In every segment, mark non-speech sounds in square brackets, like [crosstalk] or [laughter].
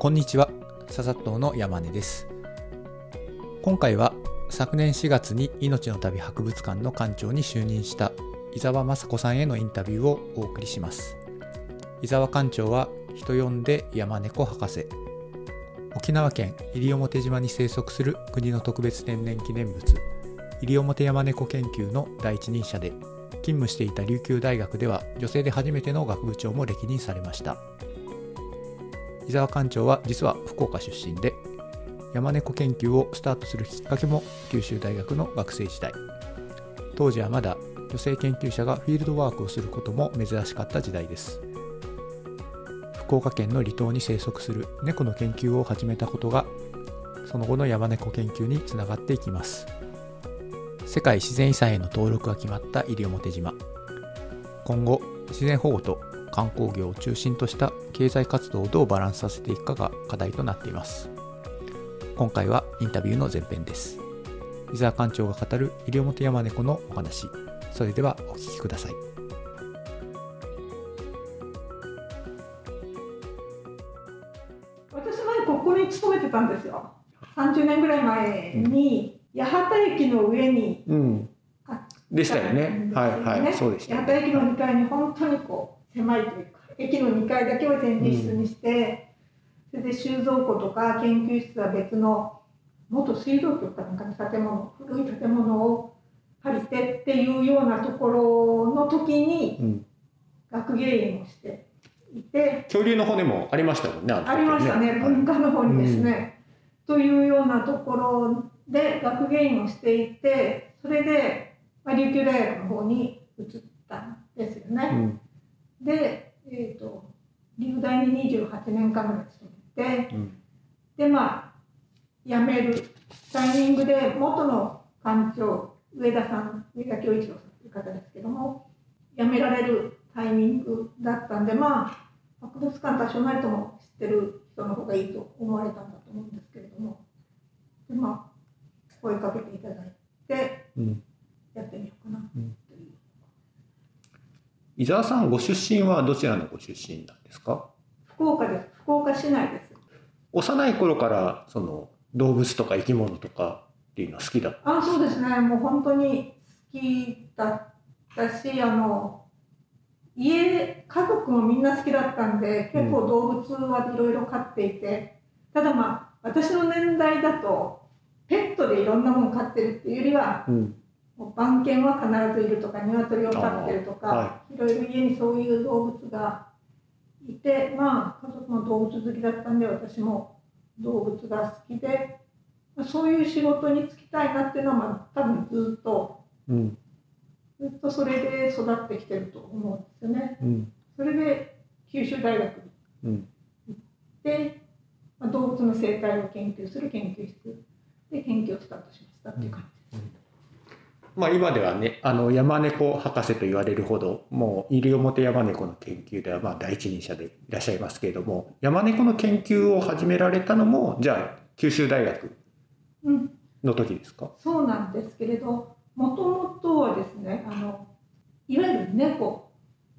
こんにちは、笹党の山根です。今回は昨年4月に命の旅博物館の館長に就任した伊沢雅子さんへのインタビューをお送りします。伊沢館長は人呼んで山猫博士。沖縄県西表島に生息する国の特別天然記念物西表山猫研究の第一人者で勤務していた琉球大学では女性で初めての学部長も歴任されました伊沢館長は実は福岡出身で山猫研究をスタートするきっかけも九州大学の学生時代。当時はまだ女性研究者がフィールドワークをすることも珍しかった時代です。福岡県の離島に生息する猫の研究を始めたことがその後の山猫研究につながっていきます。世界自然遺産への登録が決まった西表島。今後自然保護と観光業を中心とした経済活動をどうバランスさせていくかが課題となっています。今回はインタビューの前編です。伊沢館長が語る西表山猫のお話。それではお聞きください。私前ここに勤めてたんですよ。30年ぐらい前に八幡駅の上にうん。でしたよね。はいはい、そうでしたよ八幡駅のね。2階に本当にこう狭いというか駅の2階だけを展示室にして、それで収蔵庫とか研究室は別の元水道局かなんかの建物古い建物を借りてっていうようなところの時にうん、学芸員をしていて恐竜の骨もありましたもんね。ありましたね、はい文化の方にですね。というようなところで学芸員をしていてそれで、まあ、琉球大学の方に移ったんですよね。うんで、えー、と留大に28年間ぐらい勤めてうん。でまあ辞めるタイミングで元の館長上田さん上田恭一郎さんという方ですけども辞められるタイミングだったんでまあ博物館多少なりとも知ってる人の方がいいと思われたんだと思うんですけれどもでまあ声かけていただいてうん。やってみようかな。という。伊沢さんご出身はどちらのご出身なんですか？福岡です福岡市内です幼い頃からその動物とか生き物とかっていうのは好きだった。あそうですねもう本当に好きだったしあの家家族もみんな好きだったんで結構動物はいろいろ飼っていて、ただまあ私の年代だとペットでいろんなもの飼ってるっていうよりはうんもう番犬は必ずいるとか鶏を飼ってるとか、、い。ろいろ家にそういう動物がいてまあ家族も動物好きだったんで私も動物が好きでまあそういう仕事に就きたいなっていうのは、まあ、多分ずっとうん。ずっとそれで育ってきてると思うんですよね。うん。それで九州大学にうん。で、まあ、動物の生態を研究する研究室。で研究をスタートしましたっていう感じです。まあ今ではねあの山猫博士と言われるほどもう西表山猫の研究ではまあ第一人者でいらっしゃいますけれども山猫の研究を始められたのもじゃあ九州大学うんの時ですか？そうなんですけれど、もともとはですね、あのいわゆる猫、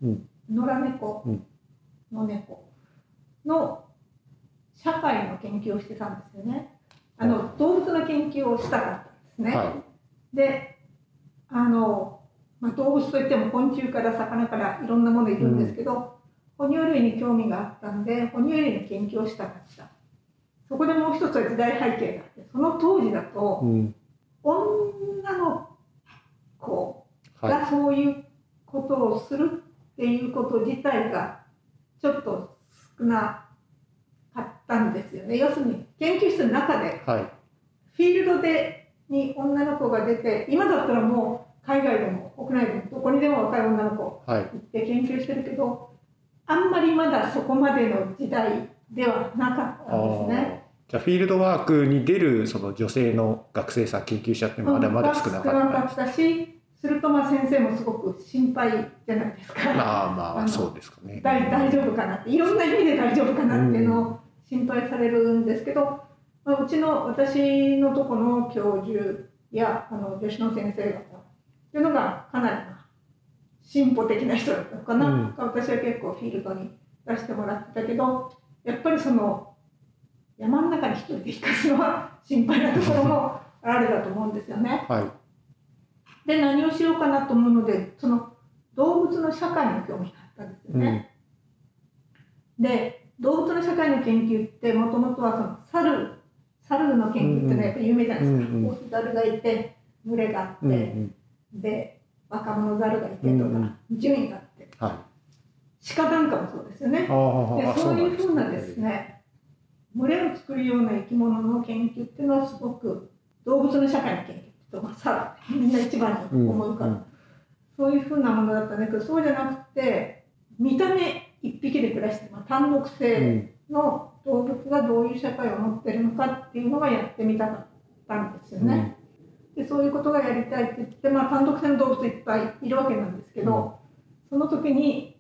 うん野良猫うんの猫の社会の研究をしてたんですよね。あの動物の研究をしたかったんですね。はで、あの、まあ、動物といっても昆虫から魚からいろんなものいるんですけど、哺乳類に興味があったんで、哺乳類の研究をしたかった。そこでもう一つは時代背景があって、その当時だと、うん女の子はいがそういうことをするっていうこと自体がちょっと少なかったんですよね。要するに研究室の中ではいフィールドでに女の子が出て今だったらもう海外でも国内でもどこにでも若い女の子はい行って研究してるけどあんまりまだそこまでの時代ではなかったんですね。じゃあフィールドワークに出るその女性の学生さん研究者ってまだまだ少なかった、少なかったしするとまあ先生もすごく心配じゃないですか。まあまあそうですかね大大丈夫かなっていろんな意味で大丈夫かなっていうのを心配されるんですけど、まあ、うちの私のとこの教授やあの女子の先生方っていうのがかなりまあ進歩的な人だったのかな、うん私は結構フィールドに出してもらってたけどやっぱりその山の中に一人で生かすのは心配なところもあるだと思うんですよね。はいで何をしようかなと思うのでその動物の社会に興味があったんですよね。で動物の社会の研究ってもともとはその猿猿の研究ってのはやっぱり有名じゃないですか。うんうん。猿がいて群れがあって、うんうん。で若者猿がいてとか、うん順位があって。はい。鹿なんかもそうですよね。でそういうふうなですね群れを作るような生き物の研究っていうのはすごく動物の社会の研究と、まあ、さみんな一番に思うから、うんうん。そういうふうなものだったんだけどそうじゃなくて見た目一匹で暮らして、まあ、単独う性んの動物がどういう社会を持ってるのかっていうのがやってみたかったんですよね。でそういうことがやりたいって言って、まあ、単独性の動物いっぱいいるわけなんですけど、その時に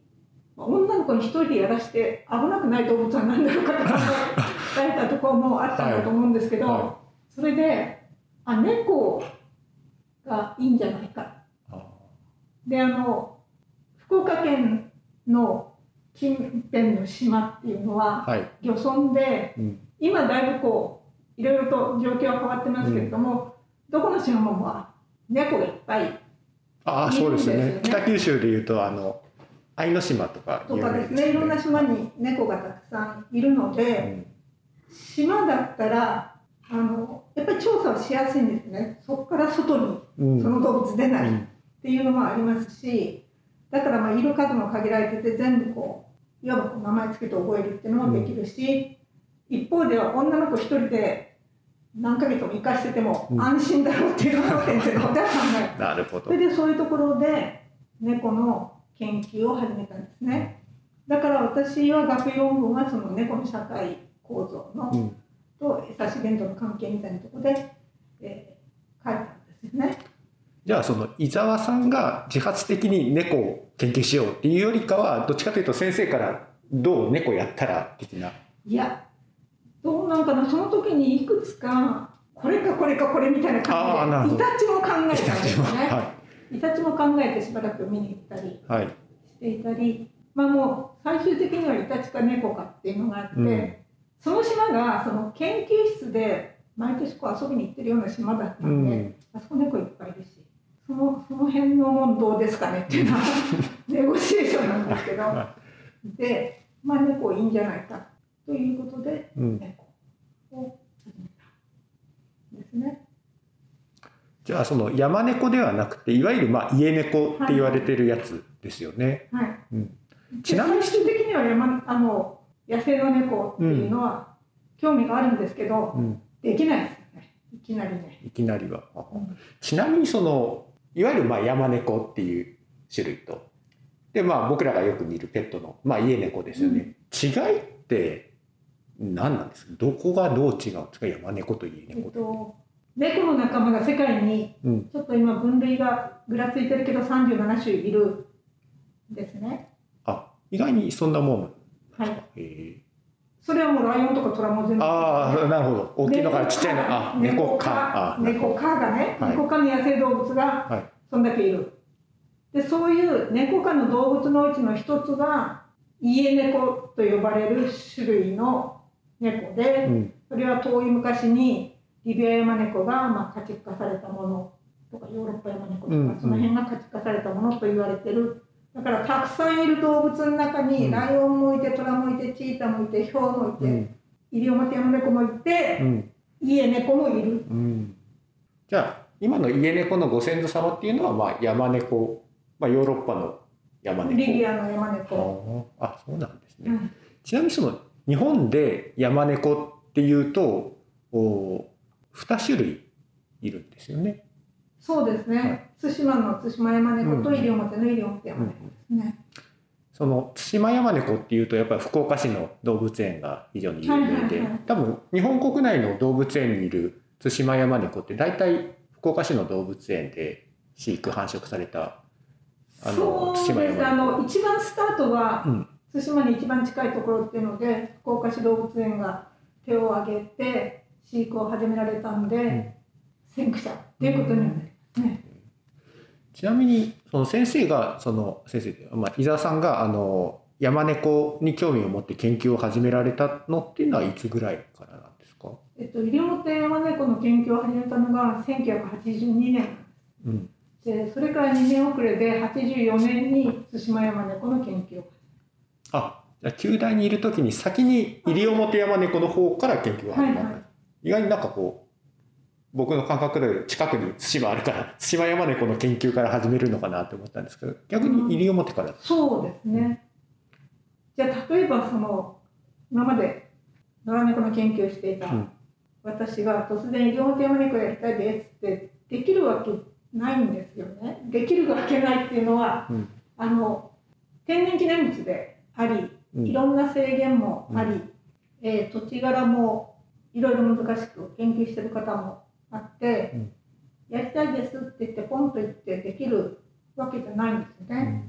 まあ女の子に一人でやらして危なくない動物は何だろうかと考えたところもあったんだと思うんですけど、はい。はそれであ猫がいいんじゃないか。あであの福岡県の近辺の島っていうのははい。漁村でうん。今だいぶこういろいろと状況は変わってますけれども、どこの島もまあ猫がいっぱいああそうですね。北九州でいうとあの愛の島とかとかですね。いろんな島に猫がたくさんいるので、島だったらあのやっぱり調査はしやすいんですね。そこから外にうん。うんその動物出ないっうんていうのもありますしだからまあいる数も限られてて全部こういわばこう名前つけて覚えるっていうのもできるし、一方では女の子一人で何ヶ月も生かしててもうん。安心だろうっていうのを先生の方では考え [laughs] なるほど。それでそういうところで猫の研究を始めたんですね。だから私は学位論文はその猫の社会構造の、うん。と餌資源との関係みたいなところで、えー書いたんですよね。じゃあその伊沢さんが自発的に猫を研究しようっていうよりかはどっちかというと先生からどう猫やったら的な。いやどうなんかなその時にいくつかこれかこれかこれみたいな感じでイタチも考えたんですよね。はイタチも考えてしばらく見に行ったりいはい。していたり、まあもう最終的にはイタチか猫かっていうのがあって、うん。その島がその研究室で毎年こう遊びに行ってるような島だったうんで、ん。あそこ猫いっぱいいるしそのその辺のもんどうですかねっていうのは [laughs] ネゴシエーションなんですけどはでまあ猫いいんじゃないかということでうん猫を始めたんですね。じゃあその山猫ではなくていわゆるまあ家猫って言われてるやつですよね。はいうんちなみに最終的には山あの野生の猫っていうのは興味があるんですけど、うんできないですよねいきなりね。いきなりは。うんちなみにそのいわゆるまあ山猫っていう種類とでまあ僕らがよく見るペットのまあ家猫ですよね。違いって何なんですか？どこがどう違うんですか？山猫と家えっ猫って。と、猫の仲間が世界にうんちょっと今分類がぐらついてるけど37種いるんですね。あ意外にそんなもんなんですか？はいへそれはもうライオンとかトラも全部。ーああなるほど。大きいのからちっちゃいの。あ猫科かあ猫科がね、はい。猫科の野生動物がはい。そんだけいる。でそういう猫科の動物のうちの一つが家猫と呼ばれる種類の猫で、うん。それは遠い昔にリビアヤマネコがまあ家畜化されたものとかヨーロッパヤマネコとか、その辺が家畜化されたものと言われてるだからたくさんいる動物の中に、うん。ライオンもいてトラもいてチータもいてヒョウもいて、うん。イリオモテヤマネコもいて、うん。家猫もいる。うん。じゃあ今の家猫のご先祖様っていうのはまあ山猫、まあ、ヨーロッパの山猫リビアのヤマネコ、ああそうなんですね、うん。ちなみにその日本で山猫っていうとお2種類いるんですよね。そうですね、対馬の対馬ヤマネコとうんイリオモテのイリオモテヤマネコですね、その対馬山猫っていうとやっぱり福岡市の動物園が非常に有名で、多分日本国内の動物園にいる対馬山猫って大体福岡市の動物園で飼育繁殖されたあのそうです対馬山あの一番スタートは、うん。対馬に一番近いところっていうので福岡市動物園が手を挙げて飼育を始められたんで、ん。先駆者っていうことになりますね。ちなみにその先生がその先生、まあ、伊沢さんがあの山猫に興味を持って研究を始められたのっていうのはいつぐらいからなんでえっと、西表山猫の研究を始めたのが1982年。うん。でそれから2年遅れで84年に対馬山猫の研究をあじゃあ旧大にいる時に先に西表山猫の方から研究が始まった、はいはい。意外になんかこう僕の感覚で近くに対馬あるから対馬山猫の研究から始めるのかなと思ったんですけど逆に西表から、そうですね。じゃあ例えばその今まで野良猫の研究をしていた、うん。私が突然西表山猫やりたいですってできるわけないんですよね。できるわけないっていうのは、うん。あの天然記念物でありうん。いろんな制限もあり、えー土地柄もいろいろ難しく研究してる方もあって、うんやりたいですって言ってポンと言ってできるわけじゃないんですよね。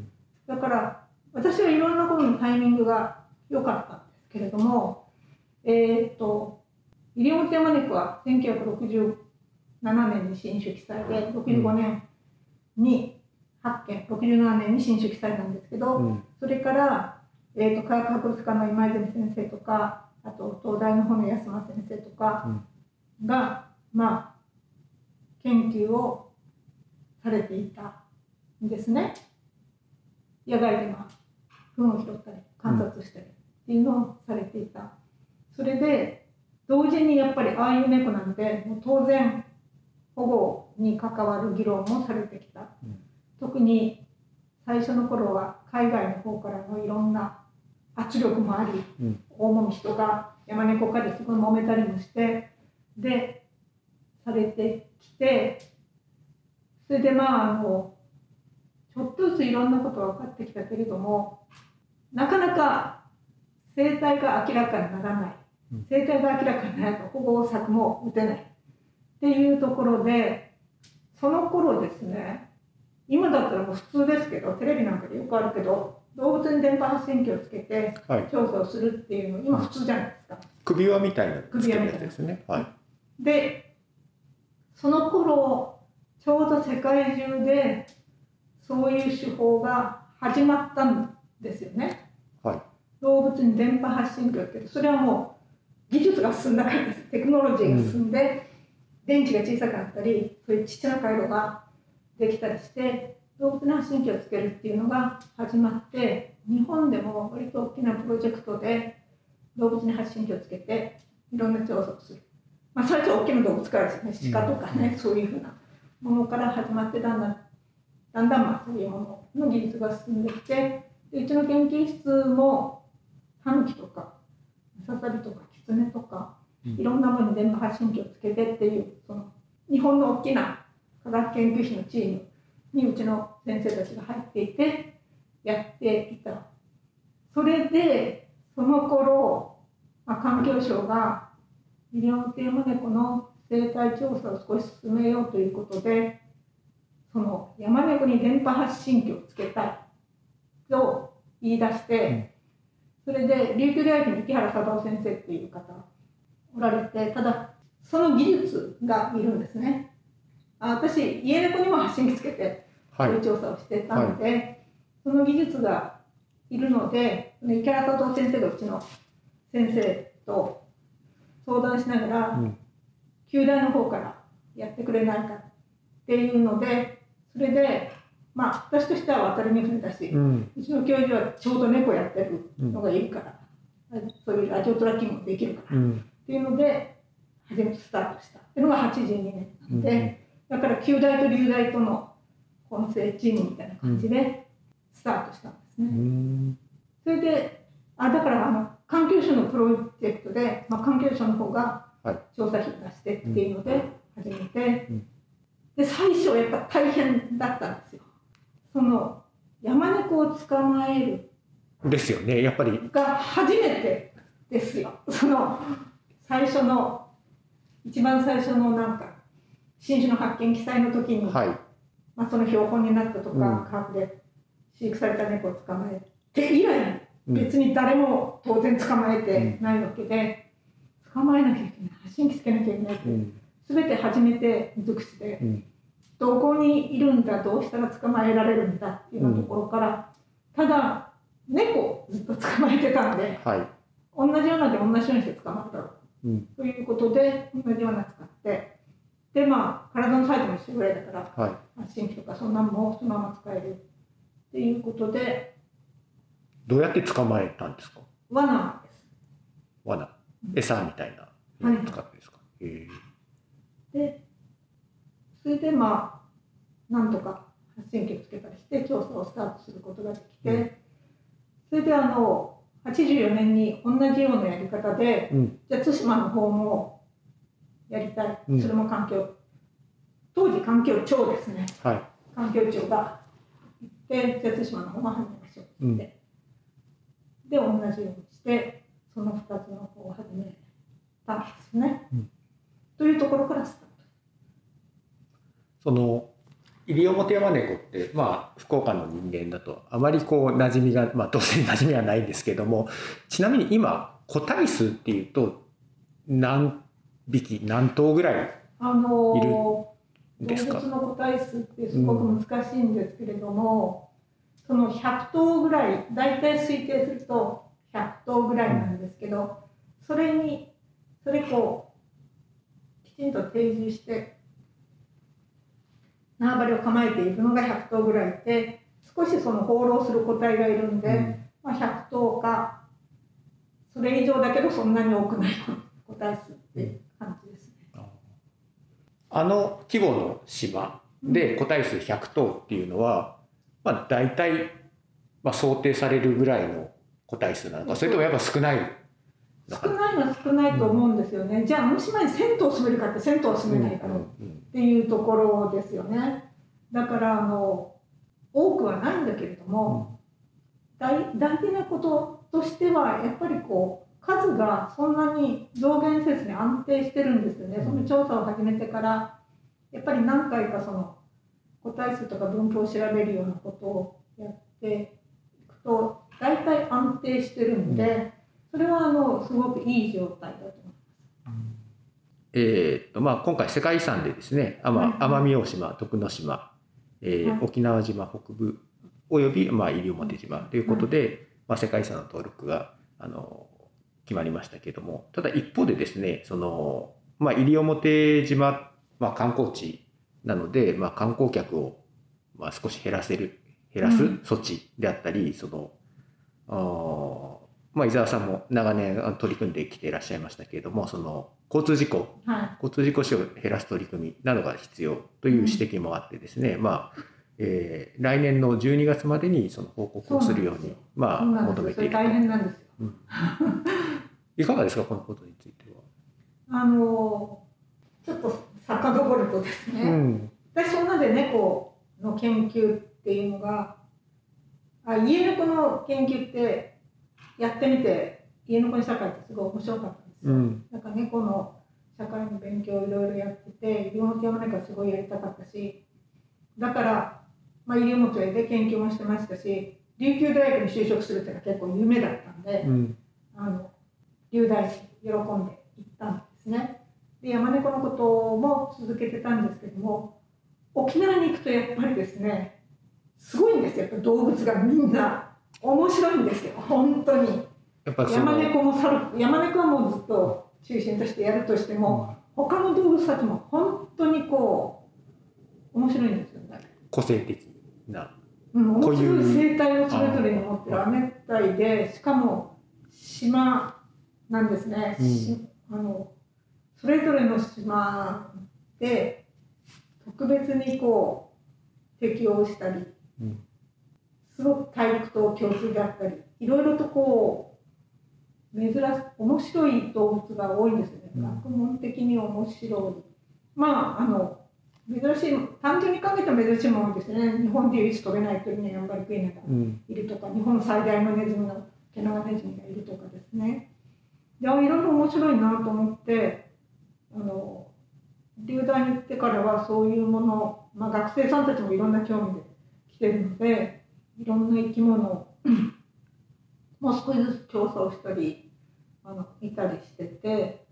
だから私はいろんなことのタイミングが良かったんですけれども、えーっと西表山猫は1967年に新種記載で65年に発見67年に新種記載なんですけど、うん。それから、えー、と科学博物館の今泉先生とかあと東大の方の安間先生とかが、まあ研究をされていたんですね。野外でまあ糞を拾ったり観察したりっていうのをされていた。それで同時にやっぱりああいう猫なんでもう当然保護に関わる議論もされてきた。うん特に最初の頃は海外の方からのいろんな圧力もあり、うん大もみ人が山猫科ですごい揉めたりもしてでされてきてそれでまああのちょっとずついろんなことが分かってきたけれどもなかなか生態が明らかにならないうん生態が明らかにならないと保護策も打てないっていうところでその頃ですね今だったらもう普通ですけどテレビなんかでよくあるけど動物に電波発信機をつけてはい、調査をするっていうの今普通じゃないですか。首輪みたいなつけるやつですね。はい。でその頃ちょうど世界中でそういう手法が始まったんですよね。はい。動物に電波発信機をつけてそれはもう技術が進んだからですテクノロジーが進んで、電池が小さくなったりそういうちっちゃな回路ができたりして動物に発信機をつけるっていうのが始まって日本でも割と大きなプロジェクトで動物に発信機をつけていろんな調査をする、まあ、最初は大きな動物からですね鹿とかね、そういうふうなものから始まってだんだんだんだんまあそういうものの技術が進んできてでうちの研究室もタヌキとかササリとかキツネとかうん。いろんなものに電波発信機をつけてっていうその日本の大きな科学研究費のチームにうちの先生たちが入っていてやっていた。それでその頃、まあ、環境省が西表山猫の生態調査を少し進めようということでその山猫に電波発信機をつけたいと言い出して、それで琉球大学に池原貞夫先生っていう方おられてただその技術がいるんですね。あ私家猫にも発信機つけてはい。そういう。調査をしてたので、その技術がいるので池原貞夫先生がうちの先生と相談しながら、うん旧大の方からやってくれないかっていうのでそれでまあ私としては渡りに船だし、うん。うちの教授はちょうど猫やってるのがいるから、そういうラジオトラッキングもできるから、っうん。ていうので初めてスタートしたっていうのが82年なんで、うんだから旧大と流大との混成チームみたいな感じでスタートしたんですうね。ん。それであだからあの環境省のプロジェクトで、まあ、環境省の方がはい調査費を出してっていうので始めて、うんで最初はやっぱ大変だったんですよ。その山猫を捕まえるですよね。やっぱり。が初めてですよ。その最初の一番最初のなんか新種の発見記載の時に、はい。まあ、その標本になったとか、うんで飼育された猫を捕まえて以来うん別に誰も当然捕まえてないわけで、捕まえなきゃいけない。発信機つけなきゃいけない。って、うん。全て初めて尽くして、うん。どこにいるんだどうしたら捕まえられるんだっていうところから、ただ猫をずっと捕まえてたんではい。同じようなで同じようにして捕まるだろうということで同じような使ってでまあ体のサイズも一緒ぐらいだからはい。発信機とかそんなのもそのまま使えるっていうことでどうやって捕まえたんですか？罠です。罠。餌みたいな。のを使ってですか、へえ。でそれでまあなんとか発信機をつけたりして調査をスタートすることができて、うん。それであの84年に同じようなやり方でうん。じゃあ対馬の方もやりたい、うん。それも環境当時環境庁ですね。はい。環境庁が行ってじゃあ対馬の方も始めましょうって、で同じようにしてその2つの方を始めたんですね、うん。というところからスタート。その西表山猫ってまあ福岡の人間だとあまりこう馴染みがまあ当然馴染みはないんですけどもちなみに今個体数っていうと何匹何頭ぐらいあの動ですか？物の個体数ってすごく難しいんですけれども、その100頭ぐらい大体推定すると100頭ぐらいなんですけど、それにそれこうきちんと定住して縄張りを構えているのが100頭ぐらいいて少しその放浪する個体がいるんで、うんまあ、100頭かそれ以上だけどそんなに多くない個体数っていう感じですね。あの規模の島で個体数100頭っていうのは、まあ、大体、まあ、想定されるぐらいの個体数なのか。それともやっぱ少ない少ないのは少ないと思うんですよね、じゃあ、あの島に銭湯住めるかって、銭湯は住めないだろうっていうところですよね。だからあの多くはないんだけれども、大大事なこととしては、やっぱりこう数がそんなに増減せずに安定してるんですよね、その調査を始めてから、やっぱり何回かその個体数とか分布を調べるようなことをやっていくと、大体安定してるんで、それはあのすごくいい状態だと思います。えーっとまあ、今回世界遺産でですねはい奄奄美大島徳之島、えーはい沖縄島北部および、まあ、西表島ということで、まあ、世界遺産の登録があの決まりましたけどもただ一方でですねその、まあ、西表島、まあ、観光地なので、まあ、観光客を、まあ、少し減らせる減らすうん。措置であったり、そのあーまあ、伊沢さんも長年取り組んできていらっしゃいましたけれどもその交通事故はい。交通事故死を減らす取り組みなどが必要という指摘もあってですね、まあえー来年の12月までにその報告をするようにまあ求めている大変なんですよ。[laughs] いかがですかこのことについては。あのちょっと遡るとですね、ん私そんなで猫の研究っていうのがあ家猫の研究ってやってみて家猫の社会ってすごい面白かったんですよ。うんなんか猫の社会の勉強をいろいろやってて西表山猫はすごいやりたかったしだから、まあ、西表で研究もしてましたし琉球大学に就職するっていうのは結構夢だったんで。うんあの留大に喜んで行ったんですね。で山猫のことも続けてたんですけども沖縄に行くとやっぱりですねすごいんですよ。やっぱ動物がみんな面白いんですよ。本当に。やっぱその山猫もさる山猫はもうずっと中心としてやるとしても他の動物たちも本当にこう面白いんですよね。個性的な。うん、面白い生態をそれぞれに持ってる亜熱帯でしかも島なんですね、うん。しあのそれぞれの島で特別にこう適応したりうん。すごく大陸と共通であったりいろいろとこう珍し面白い動物が多いんですよね、うん。学問的に面白い。まああの珍しい単純に考えても珍しいものですね。日本で唯一飛べない鳥にヤンバリクイナがうん。いるとか日本最大のネズミのケナガネズミがいるとかですね。であいろいろ面白いなと思ってあの留大に行ってからはそういうもの、まあ、学生さんたちもいろんな興味で来てるのでいろんな生き物を [laughs] もう少しずつ調査をしたりあの見たりしてて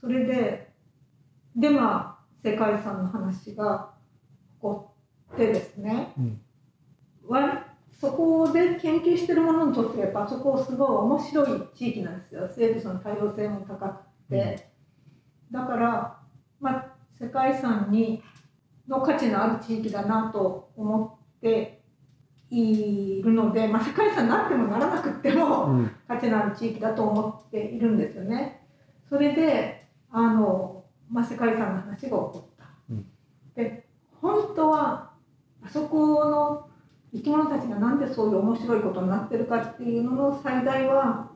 それででまあ世界遺産の話が起こってですね。うん。割そこで研究してるものにとってはやっぱそこすごい面白い地域なんですよ。生物の多様性も高くて、だから、まあ、世界遺産にの価値のある地域だなと思っているので、まあ、世界遺産になってもならなくっても、うん価値のある地域だと思っているんですよね。それであの、まあ、世界遺産の話が起こった。うんで本当はあそこの生き物たちがなんでそういう面白いことになってるかっていうのの最大は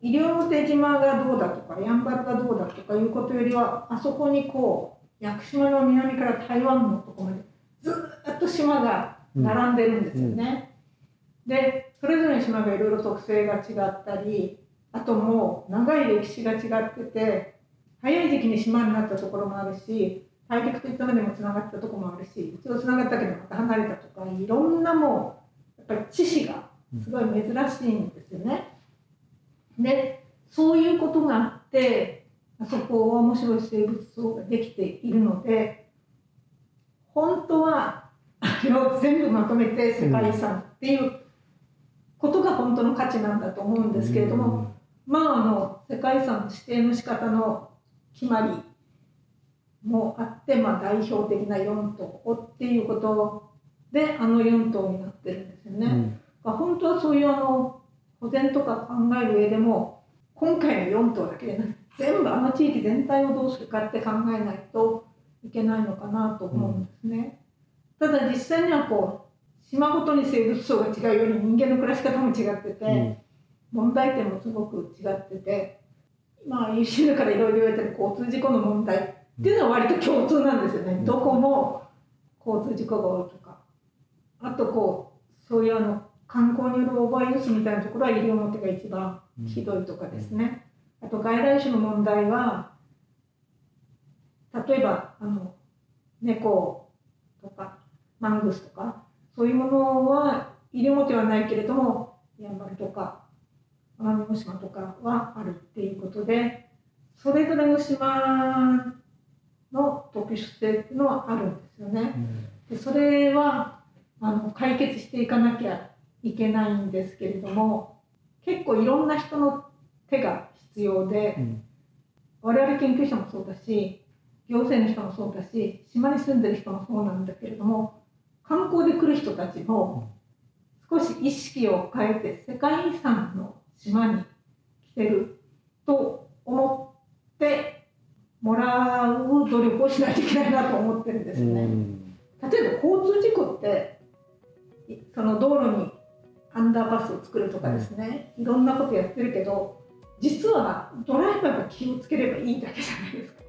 西表島がどうだとかやんばるがどうだとかいうことよりはあそこにこう屋久島の南から台湾のところまでずーっと島が並んでるんですよね。でそれぞれの島がいろいろ特性が違ったりあともう長い歴史が違ってて早い時期に島になったところもあるし大陸といったまでもつながったところもあるし一度つながったけどまた離れたとかいろんなもうやっぱり知識がすごい珍しいんですよね。でそういうことがあってあそこは面白い生物層ができているので本当はあれを全部まとめて世界遺産っていうことが本当の価値なんだと思うんですけれども、まああの世界遺産の指定の仕方の決まりもあって、まあ、代表的な4島っていうことであの4島になってるんですよね。うんまあ本当はそういうあの保全とか考える上でも今回の4島だけでなく全部あの地域全体をどうするかって考えないといけないのかなと思うんですね。ただ実際にはこう島ごとに生物層が違うように人間の暮らし方も違ってて、うん。問題点もすごく違っててまあ ECN からいろいろ言われてる交通事故の問題っていうのは割と共通なんですよね、うん。どこも交通事故が多いとか。あとこうそういうあの観光によるオーバーユースみたいなところは西表が一番ひどいとかですね、あと外来種の問題は例えばあの猫とかマングスとかそういうものは西表はないけれどもやんばるとか奄美大島とかはあるっていうことでそれぞれの島の特殊性っていうのはあるんですよね。でそれはあの解決していかなきゃいけないんですけれども結構いろんな人の手が必要でうん。我々研究者もそうだし行政の人もそうだし島に住んでる人もそうなんだけれども観光で来る人たちも少し意識を変えて世界遺産の島に来てると思ってもらう努力をしないといけないなと思ってるんですよね。例えば交通事故っていその道路にアンダーパスを作るとかですね、いろんなことやってるけど実はドライバーが気をつければいいだけじゃないですか。